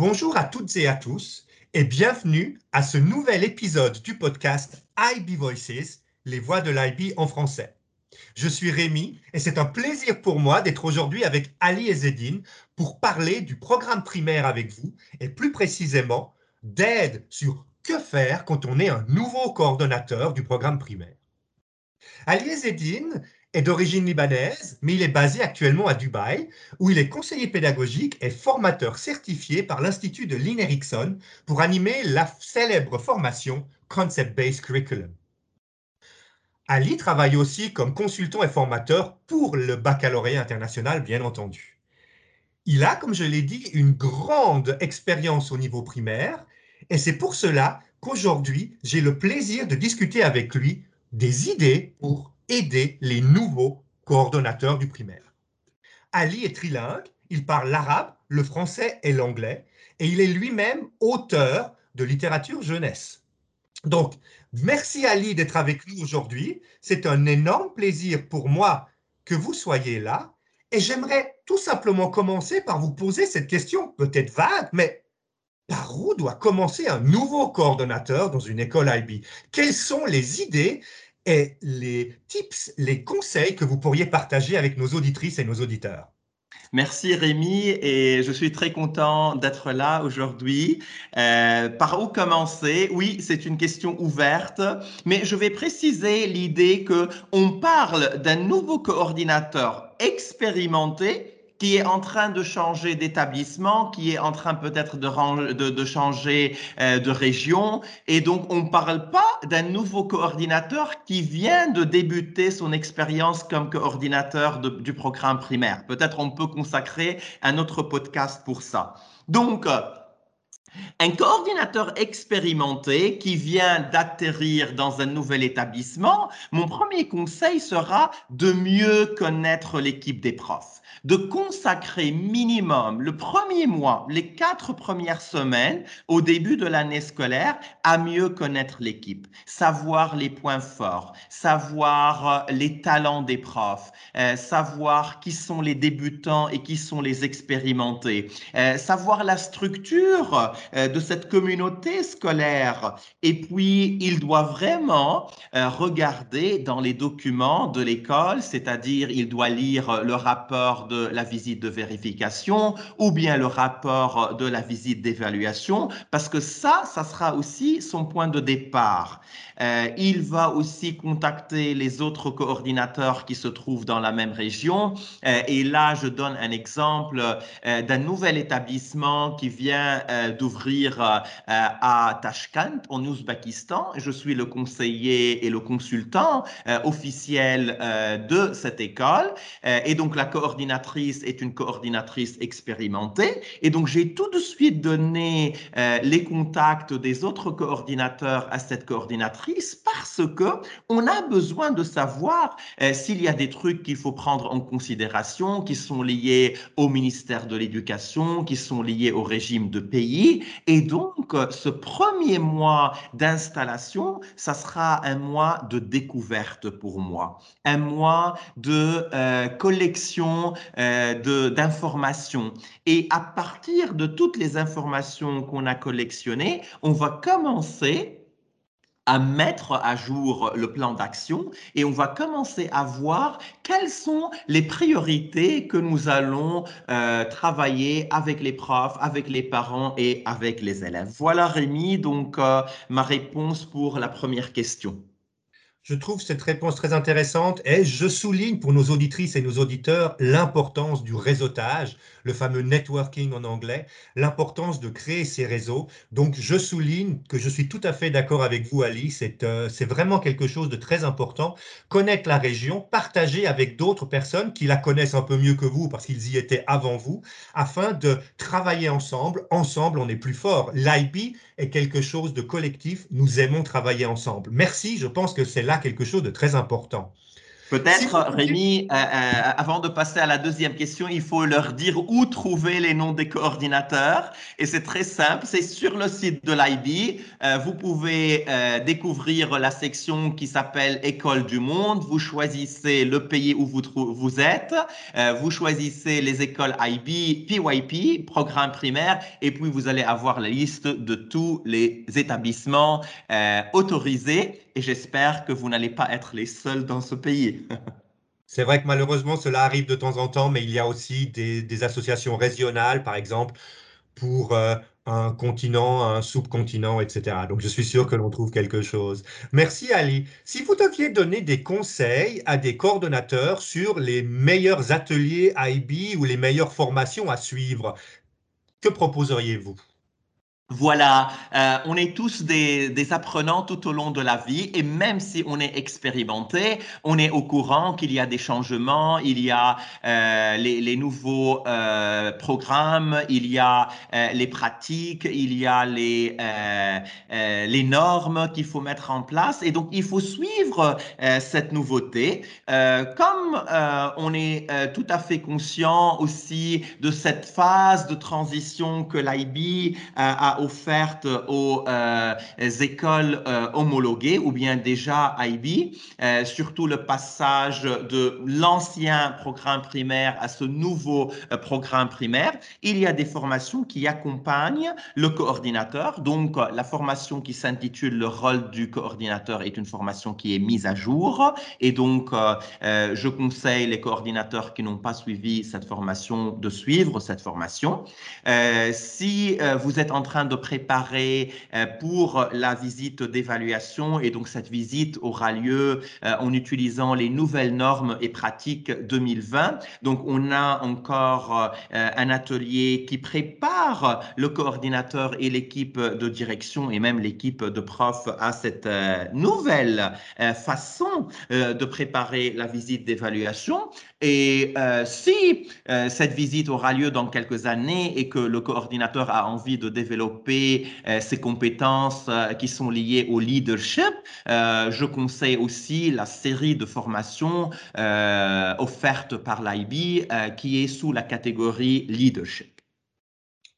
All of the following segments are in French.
Bonjour à toutes et à tous et bienvenue à ce nouvel épisode du podcast IB Voices, les voix de l'IB en français. Je suis Rémi et c'est un plaisir pour moi d'être aujourd'hui avec Ali Ezedine pour parler du programme primaire avec vous et plus précisément d'aide sur que faire quand on est un nouveau coordonnateur du programme primaire. Ali Ezedine est d'origine libanaise, mais il est basé actuellement à Dubaï, où il est conseiller pédagogique et formateur certifié par l'Institut de Lynn Erickson pour animer la célèbre formation Concept Based Curriculum. Ali travaille aussi comme consultant et formateur pour le baccalauréat international, bien entendu. Il a, comme je l'ai dit, une grande expérience au niveau primaire, et c'est pour cela qu'aujourd'hui, j'ai le plaisir de discuter avec lui des idées pour aider les nouveaux coordonnateurs du primaire. Ali est trilingue, il parle l'arabe, le français et l'anglais, et il est lui-même auteur de littérature jeunesse. Donc, merci Ali d'être avec nous aujourd'hui. C'est un énorme plaisir pour moi que vous soyez là. Et j'aimerais tout simplement commencer par vous poser cette question, peut-être vague, mais par où doit commencer un nouveau coordonnateur dans une école IB Quelles sont les idées les tips, les conseils que vous pourriez partager avec nos auditrices et nos auditeurs. Merci Rémi et je suis très content d'être là aujourd'hui. Euh, par où commencer? Oui, c'est une question ouverte, mais je vais préciser l'idée que on parle d'un nouveau coordinateur expérimenté qui est en train de changer d'établissement, qui est en train peut-être de, changer euh, de région. Et donc, on ne parle pas d'un nouveau coordinateur qui vient de débuter son expérience comme coordinateur du programme primaire. Peut-être on peut consacrer un autre podcast pour ça. Donc, un coordinateur expérimenté qui vient d'atterrir dans un nouvel établissement, mon premier conseil sera de mieux connaître l'équipe des profs de consacrer minimum le premier mois, les quatre premières semaines au début de l'année scolaire à mieux connaître l'équipe, savoir les points forts, savoir euh, les talents des profs, euh, savoir qui sont les débutants et qui sont les expérimentés, euh, savoir la structure de cette communauté scolaire. Et puis, il doit vraiment regarder dans les documents de l'école, c'est-à-dire il doit lire le rapport de la visite de vérification ou bien le rapport de la visite d'évaluation, parce que ça, ça sera aussi son point de départ. Euh, il va aussi contacter les autres coordinateurs qui se trouvent dans la même région. Euh, et là, je donne un exemple euh, d'un nouvel établissement qui vient d'ouvrir à Tashkent, en Ouzbékistan. Je suis le conseiller et le consultant officiel de cette école. et donc, la est une coordinatrice expérimentée. Et donc, j'ai tout de suite donné les contacts des autres coordinateurs à cette coordinatrice parce que on a besoin de savoir euh, s'il y a des trucs qu'il faut prendre en considération qui sont liés au ministère de l'Éducation, qui sont liés au régime de pays. Et donc, euh, ce premier mois d'installation, ça sera un mois de découverte pour moi, un mois de euh, collection d'informations. Et à partir de toutes les informations qu'on a collectionnées, on va commencer à mettre à jour le plan d'action et on va commencer à voir quelles sont les priorités que nous allons euh, travailler avec les profs, avec les parents et avec les élèves. Voilà Rémi, donc euh, ma réponse pour la première question. Je trouve cette réponse très intéressante et je souligne pour nos auditrices et nos auditeurs l'importance du réseautage, le fameux networking en anglais, l'importance de créer ces réseaux. Donc, je souligne que je suis tout à fait d'accord avec vous, Ali. C'est euh, vraiment quelque chose de très important. Connaître la région, partager avec d'autres personnes qui la connaissent un peu mieux que vous parce qu'ils y étaient avant vous, afin de travailler ensemble. Ensemble, on est plus fort. L'IB est quelque chose de collectif. Nous aimons travailler ensemble. Merci. Je pense que c'est là quelque chose de très important. Peut-être, Rémi, euh, euh, avant de passer à la deuxième question, il faut leur dire où trouver les noms des coordinateurs. Et c'est très simple, c'est sur le site de l'IB. Euh, vous pouvez découvrir la section qui s'appelle École du monde. Vous choisissez le pays où vous, vous êtes. vous choisissez les écoles IB, PYP, programme primaire. Et puis, vous allez avoir la liste de tous les établissements autorisés. Et j'espère que vous n'allez pas être les seuls dans ce pays. C'est vrai que malheureusement, cela arrive de temps en temps, mais il y a aussi des, associations régionales, par exemple, pour euh, un continent, un subcontinent, etc. Donc, je suis sûr que l'on trouve quelque chose. Merci, Ali. Si vous deviez donner des conseils à des coordonnateurs sur les meilleurs ateliers IB ou les meilleures formations à suivre, que proposeriez-vous? Voilà, euh, on est tous des, des, apprenants tout au long de la vie et même si on est expérimenté, on est au courant qu'il y a des changements, il y a euh, les, les, nouveaux euh, programmes, il y a euh, les pratiques, il y a les, euh, euh, les normes qu'il faut mettre en place et donc il faut suivre cette nouveauté. comme on est tout à fait conscient aussi de cette phase de transition que l'IB a offerte aux euh, écoles euh, homologuées ou bien déjà IB, euh, surtout le passage de l'ancien programme primaire à ce nouveau programme primaire. Il y a des formations qui accompagnent le coordinateur. Donc, la formation qui s'intitule Le rôle du coordinateur est une formation qui est mise à jour. Et donc, je conseille les coordinateurs qui n'ont pas suivi cette formation de suivre cette formation. si vous êtes en train de préparer euh, pour la visite d'évaluation et donc cette visite aura lieu euh, en utilisant les nouvelles normes et pratiques 2020. Donc on a encore euh, un atelier qui prépare le coordinateur et l'équipe de direction et même l'équipe de profs à cette nouvelle façon de préparer la visite d'évaluation. Et si cette visite aura lieu dans quelques années et que le coordinateur a envie de développer euh, ces compétences euh, qui sont liées au leadership. Euh, je conseille aussi la série de formations offertes par l'IB qui est sous la catégorie leadership.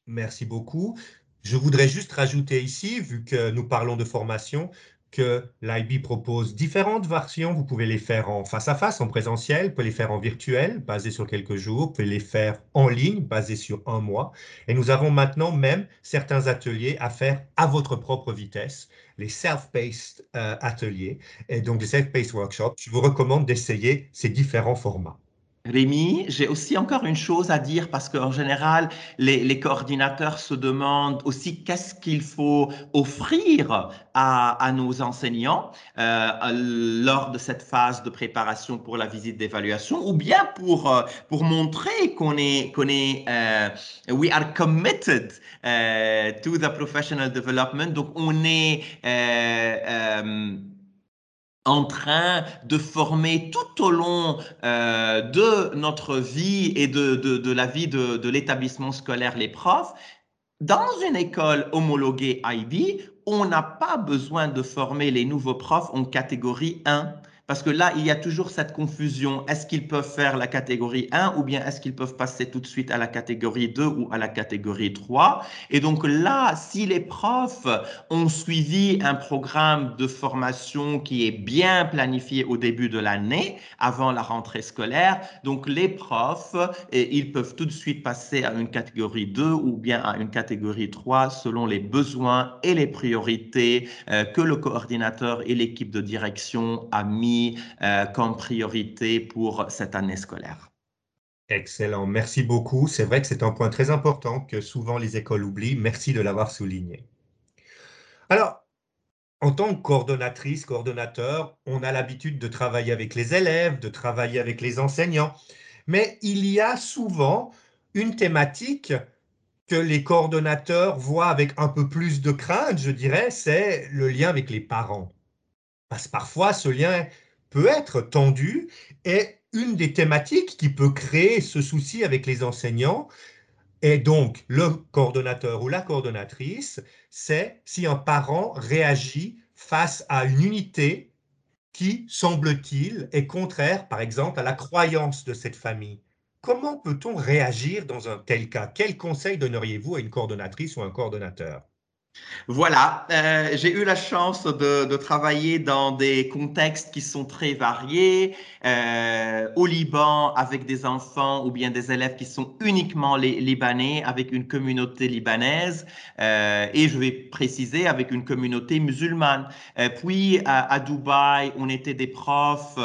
Merci beaucoup. Je voudrais juste rajouter ici, vu que nous parlons de formation, que l'IB propose différentes versions. Vous pouvez les faire en face à face, en présentiel, vous pouvez les faire en virtuel, basé sur quelques jours, vous pouvez les faire en ligne, basé sur un mois. Et nous avons maintenant même certains ateliers à faire à votre propre vitesse, les self-paced euh, ateliers, et donc les self-paced workshops. Je vous recommande d'essayer ces différents formats. Rémi, j'ai aussi encore une chose à dire parce qu'en général, les, coordinateurs se demandent aussi qu'est-ce qu'il faut offrir à, nos enseignants euh, lors de cette phase de préparation pour la visite d'évaluation ou bien pour, euh, pour montrer qu'on est, qu'on est euh, we are committed to the professional development. Donc, on est en train de former tout au long euh, de notre vie et de, de, la vie de, de l'établissement scolaire les profs. Dans une école homologuée IB, on n'a pas besoin de former les nouveaux profs en catégorie 1 parce que là, il y a toujours cette confusion. Est-ce qu'ils peuvent faire la catégorie 1 ou bien est-ce qu'ils peuvent passer tout de suite à la catégorie 2 ou à la catégorie 3 Et donc là, si les profs ont suivi un programme de formation qui est bien planifié au début de l'année, avant la rentrée scolaire, donc les profs, ils peuvent tout de suite passer à une catégorie 2 ou bien à une catégorie 3 selon les besoins et les priorités euh, que le coordinateur et l'équipe de direction a mis euh, comme priorité pour cette année scolaire. Excellent, merci beaucoup. C'est vrai que c'est un point très important que souvent les écoles oublient. Merci de l'avoir souligné. Alors, en tant que coordonnatrice, coordonnateur, on a l'habitude de travailler avec les élèves, de travailler avec les enseignants, mais il y a souvent une thématique que les coordonnateurs voient avec un peu plus de crainte, je dirais, c'est le lien avec les parents. Parce que parfois, ce lien peut être tendu et une des thématiques qui peut créer ce souci avec les enseignants. Et donc le coordonnateur ou la coordonnatrice, c'est si un parent réagit face à une unité qui, semble-t-il, est contraire, par exemple, à la croyance de cette famille. Comment peut-on réagir dans un tel cas? Quel conseil donneriez-vous à une coordonnatrice ou un coordonnateur? Voilà, euh, j'ai eu la chance de, travailler dans des contextes qui sont très variés, euh, au Liban avec des enfants ou bien des élèves qui sont uniquement les libanais, avec une communauté libanaise, euh, et je vais préciser avec une communauté musulmane. Puis à, Dubaï, on était des profs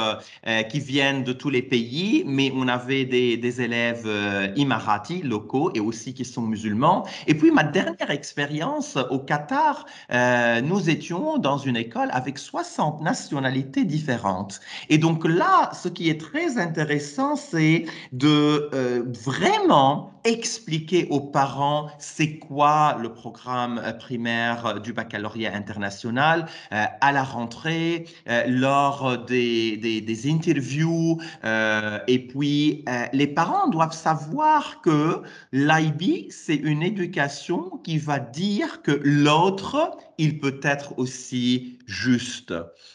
qui viennent de tous les pays, mais on avait des, des élèves imaratis locaux et aussi qui sont musulmans. Et puis ma dernière expérience au Qatar, euh, nous étions dans une école avec 60 nationalités différentes. Et donc là, ce qui est très intéressant, c'est de euh, vraiment expliquer aux parents c'est quoi le programme euh, primaire du baccalauréat international euh, à la rentrée, euh, lors des, des, interviews. Euh, et puis, les parents doivent savoir que l'IB, c'est une éducation qui va dire que l'autre, il peut être aussi juste.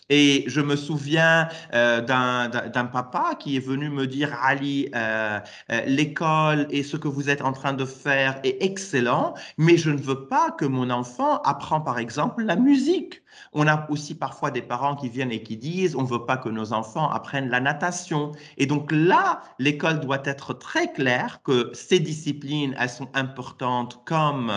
Et je me souviens euh, d'un papa qui est venu me dire, Ali, euh, euh, l'école et ce que vous êtes en train de faire est excellent, mais je ne veux pas que mon enfant apprend, par exemple, la musique. On a aussi parfois des parents qui viennent et qui disent, on ne veut pas que nos enfants apprennent la natation. Et donc là, l'école doit être très claire que ces disciplines, elles sont importantes comme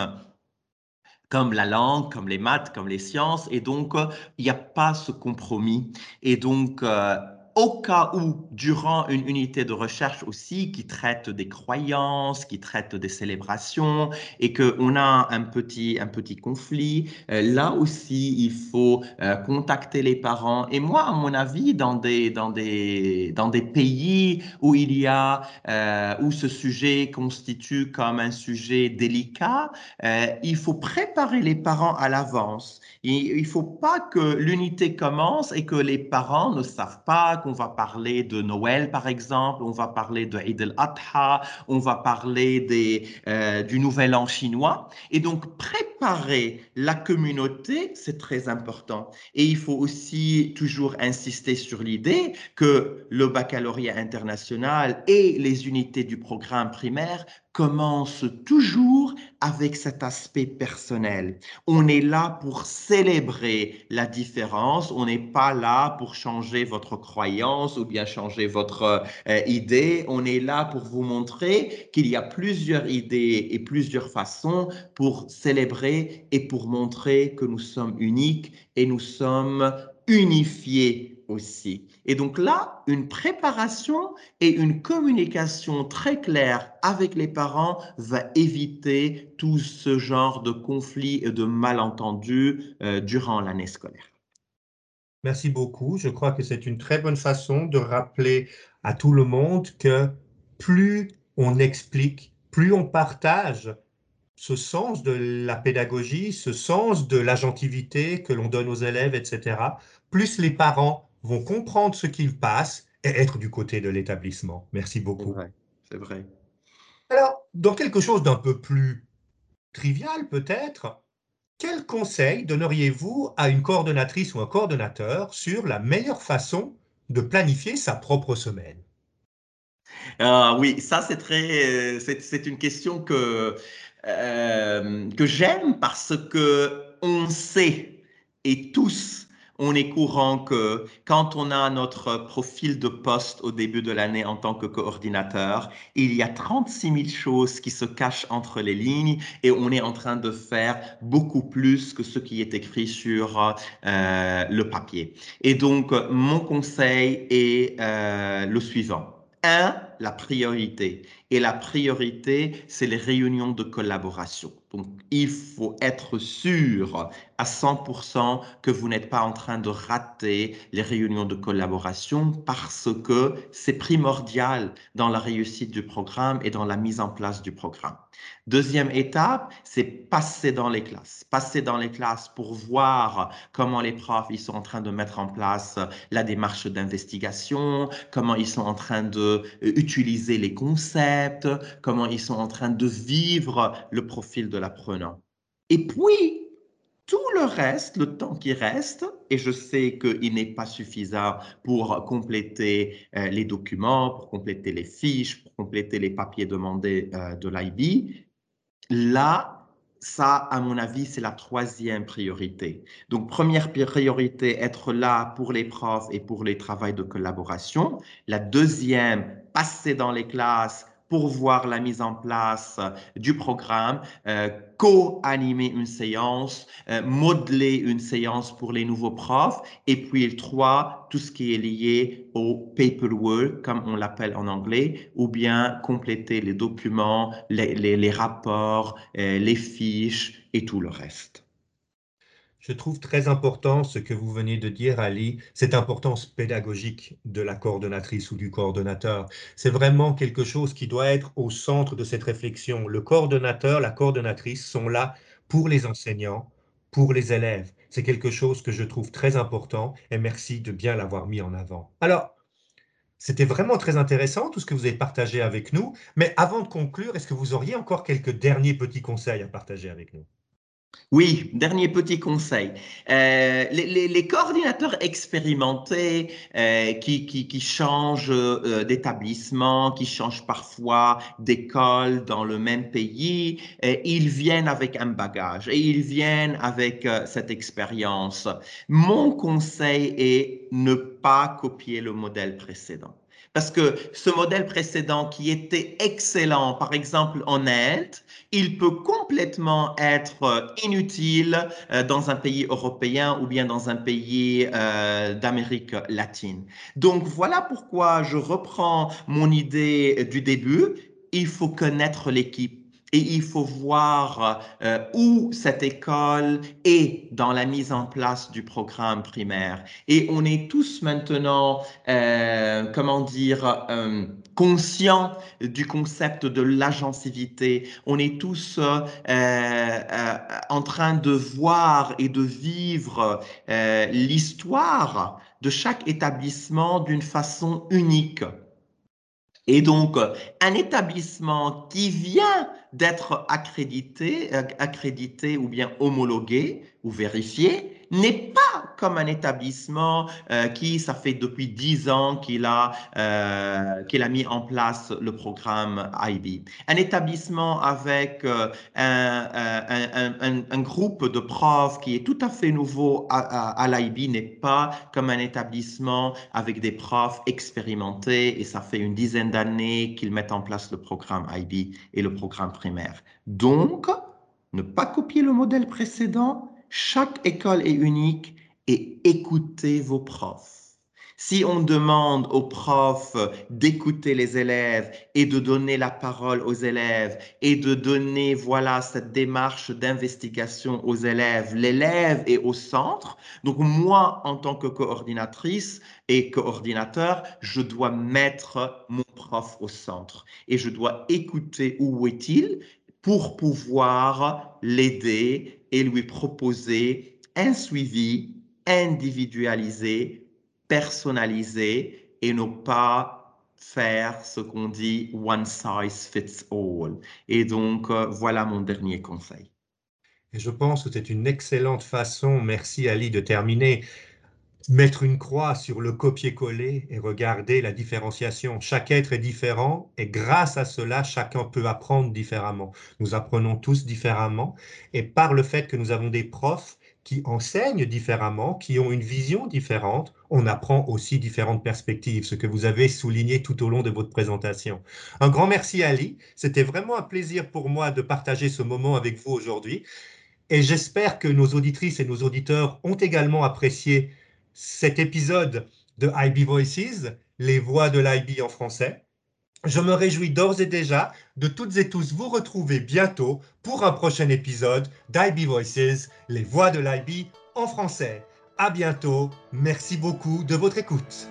comme la langue, comme les maths, comme les sciences. Et donc, euh, il n'y a pas ce compromis. Et donc, euh, au cas où, durant une unité de recherche aussi qui traite des croyances, qui traite des célébrations, et qu'on a un petit, un petit conflit, euh, là aussi, il faut euh, contacter les parents. Et moi, à mon avis, dans des, dans des, dans des pays où il y a, euh, où ce sujet constitue comme un sujet délicat, il faut préparer les parents à l'avance. Il ne faut pas que l'unité commence et que les parents ne savent pas on va parler de Noël, par exemple, on va parler de Eid al-Adha, on va parler euh, du Nouvel An chinois. Et donc, préparer la communauté, c'est très important. Et il faut aussi toujours insister sur l'idée que le baccalauréat international et les unités du programme primaire commence toujours avec cet aspect personnel. On est là pour célébrer la différence, on n'est pas là pour changer votre croyance ou bien changer votre euh, idée, on est là pour vous montrer qu'il y a plusieurs idées et plusieurs façons pour célébrer et pour montrer que nous sommes uniques et nous sommes unifiés aussi. Et donc là, une préparation et une communication très claire avec les parents va éviter tout ce genre de conflits et de malentendus euh, durant l'année scolaire. Merci beaucoup. Je crois que c'est une très bonne façon de rappeler à tout le monde que plus on explique, plus on partage ce sens de la pédagogie, ce sens de l'agentivité que l'on donne aux élèves, etc., plus les parents vont comprendre ce qu'il passe et être du côté de l'établissement. Merci beaucoup. C'est vrai. Alors, dans quelque chose d'un peu plus trivial peut-être, quel conseil donneriez-vous à une coordonnatrice ou un coordonnateur sur la meilleure façon de planifier sa propre semaine? Ah, Oui, ça c'est très, c'est une question que euh, que j'aime parce que on sait et tous on est courant que quand on a notre profil de poste au début de l'année en tant que coordinateur, il y a 36 000 choses qui se cachent entre les lignes et on est en train de faire beaucoup plus que ce qui est écrit sur euh, le papier. Et donc, mon conseil est euh, le suivant. Un, la priorité. Et la priorité, c'est les réunions de collaboration. Donc, il faut être sûr à 100% que vous n'êtes pas en train de rater les réunions de collaboration parce que c'est primordial dans la réussite du programme et dans la mise en place du programme. Deuxième étape, c'est passer dans les classes. Passer dans les classes pour voir comment les profs ils sont en train de mettre en place la démarche d'investigation, comment ils sont en train de euh, utiliser les concepts, comment ils sont en train de vivre le profil de Et puis, tout le reste, le temps qui reste, et je sais qu'il n'est pas suffisant pour compléter euh, les documents, pour compléter les fiches, pour compléter les papiers demandés euh, de l'IB, là, ça, à mon avis, c'est la troisième priorité. Donc, première priorité, être là pour les profs et pour les travaux de collaboration. La deuxième, passer dans les classes pour voir la mise en place du programme, euh, co-animer une séance, euh, modeler une séance pour les nouveaux profs, et puis le trois, tout ce qui est lié au paperwork, comme on l'appelle en anglais, ou bien compléter les documents, les, les, rapports, euh, les fiches et tout le reste. Je trouve très important ce que vous venez de dire, Ali, cette importance pédagogique de la coordonnatrice ou du coordonnateur. C'est vraiment quelque chose qui doit être au centre de cette réflexion. Le coordonnateur, la coordonnatrice sont là pour les enseignants, pour les élèves. C'est quelque chose que je trouve très important et merci de bien l'avoir mis en avant. Alors, c'était vraiment très intéressant tout ce que vous avez partagé avec nous, mais avant de conclure, est-ce que vous auriez encore quelques derniers petits conseils à partager avec nous? Oui, dernier petit conseil. Euh, les, coordinateurs expérimentés euh, qui, qui, changent euh, d'établissement, qui changent parfois d'école dans le même pays, ils viennent avec un bagage et ils viennent avec cette expérience. Mon conseil est ne pas copier le modèle précédent. Parce que ce modèle précédent qui était excellent, par exemple en Inde, il peut complètement être euh, inutile euh, dans un pays européen ou bien dans un pays euh, d'Amérique latine. Donc voilà pourquoi je reprends mon idée du début. Il faut connaître l'équipe et il faut voir euh, où cette école est dans la mise en place du programme primaire. Et on est tous maintenant, euh, comment dire, euh, conscients du concept de l'agencivité. On est tous euh, euh, en train de voir et de vivre l'histoire de chaque établissement d'une façon unique. Et donc, un établissement qui vient d'être accrédité, euh, accrédité ou bien homologué ou vérifié n'est pas comme un établissement euh, qui, ça fait depuis dix ans qu'il a, euh, qu'il a mis en place le programme IB. Un établissement avec euh, un, groupe de profs qui est tout à fait nouveau à, l'IB n'est pas comme un établissement avec des profs expérimentés et ça fait une dizaine d'années qu'ils mettent en place le programme IB et le programme primaire. Donc, ne pas copier le modèle précédent, chaque école est unique et écoutez vos profs. Si on demande aux profs d'écouter les élèves et de donner la parole aux élèves et de donner, voilà, cette démarche d'investigation aux élèves, l'élève est au centre. Donc moi, en tant que coordinatrice et coordinateur, je dois mettre mon prof au centre et je dois écouter où est-il pour pouvoir l'aider et lui proposer un suivi individualisé, personnalisé et ne pas faire ce qu'on dit one size fits all. Et donc, euh, voilà mon dernier conseil. Et je pense que c'est une excellente façon, merci Ali, de terminer mettre une croix sur le copier-coller et regarder la différenciation. Chaque être est différent et grâce à cela, chacun peut apprendre différemment. Nous apprenons tous différemment et par le fait que nous avons des profs qui enseignent différemment, qui ont une vision différente, on apprend aussi différentes perspectives, ce que vous avez souligné tout au long de votre présentation. Un grand merci Ali, c'était vraiment un plaisir pour moi de partager ce moment avec vous aujourd'hui et j'espère que nos auditrices et nos auditeurs ont également apprécié cet épisode de IB Voices, les voix de l'IB en français. Je me réjouis d'ores et déjà de toutes et tous vous retrouver bientôt pour un prochain épisode d'IB Voices, les voix de l'IB en français. À bientôt. Merci beaucoup de votre écoute.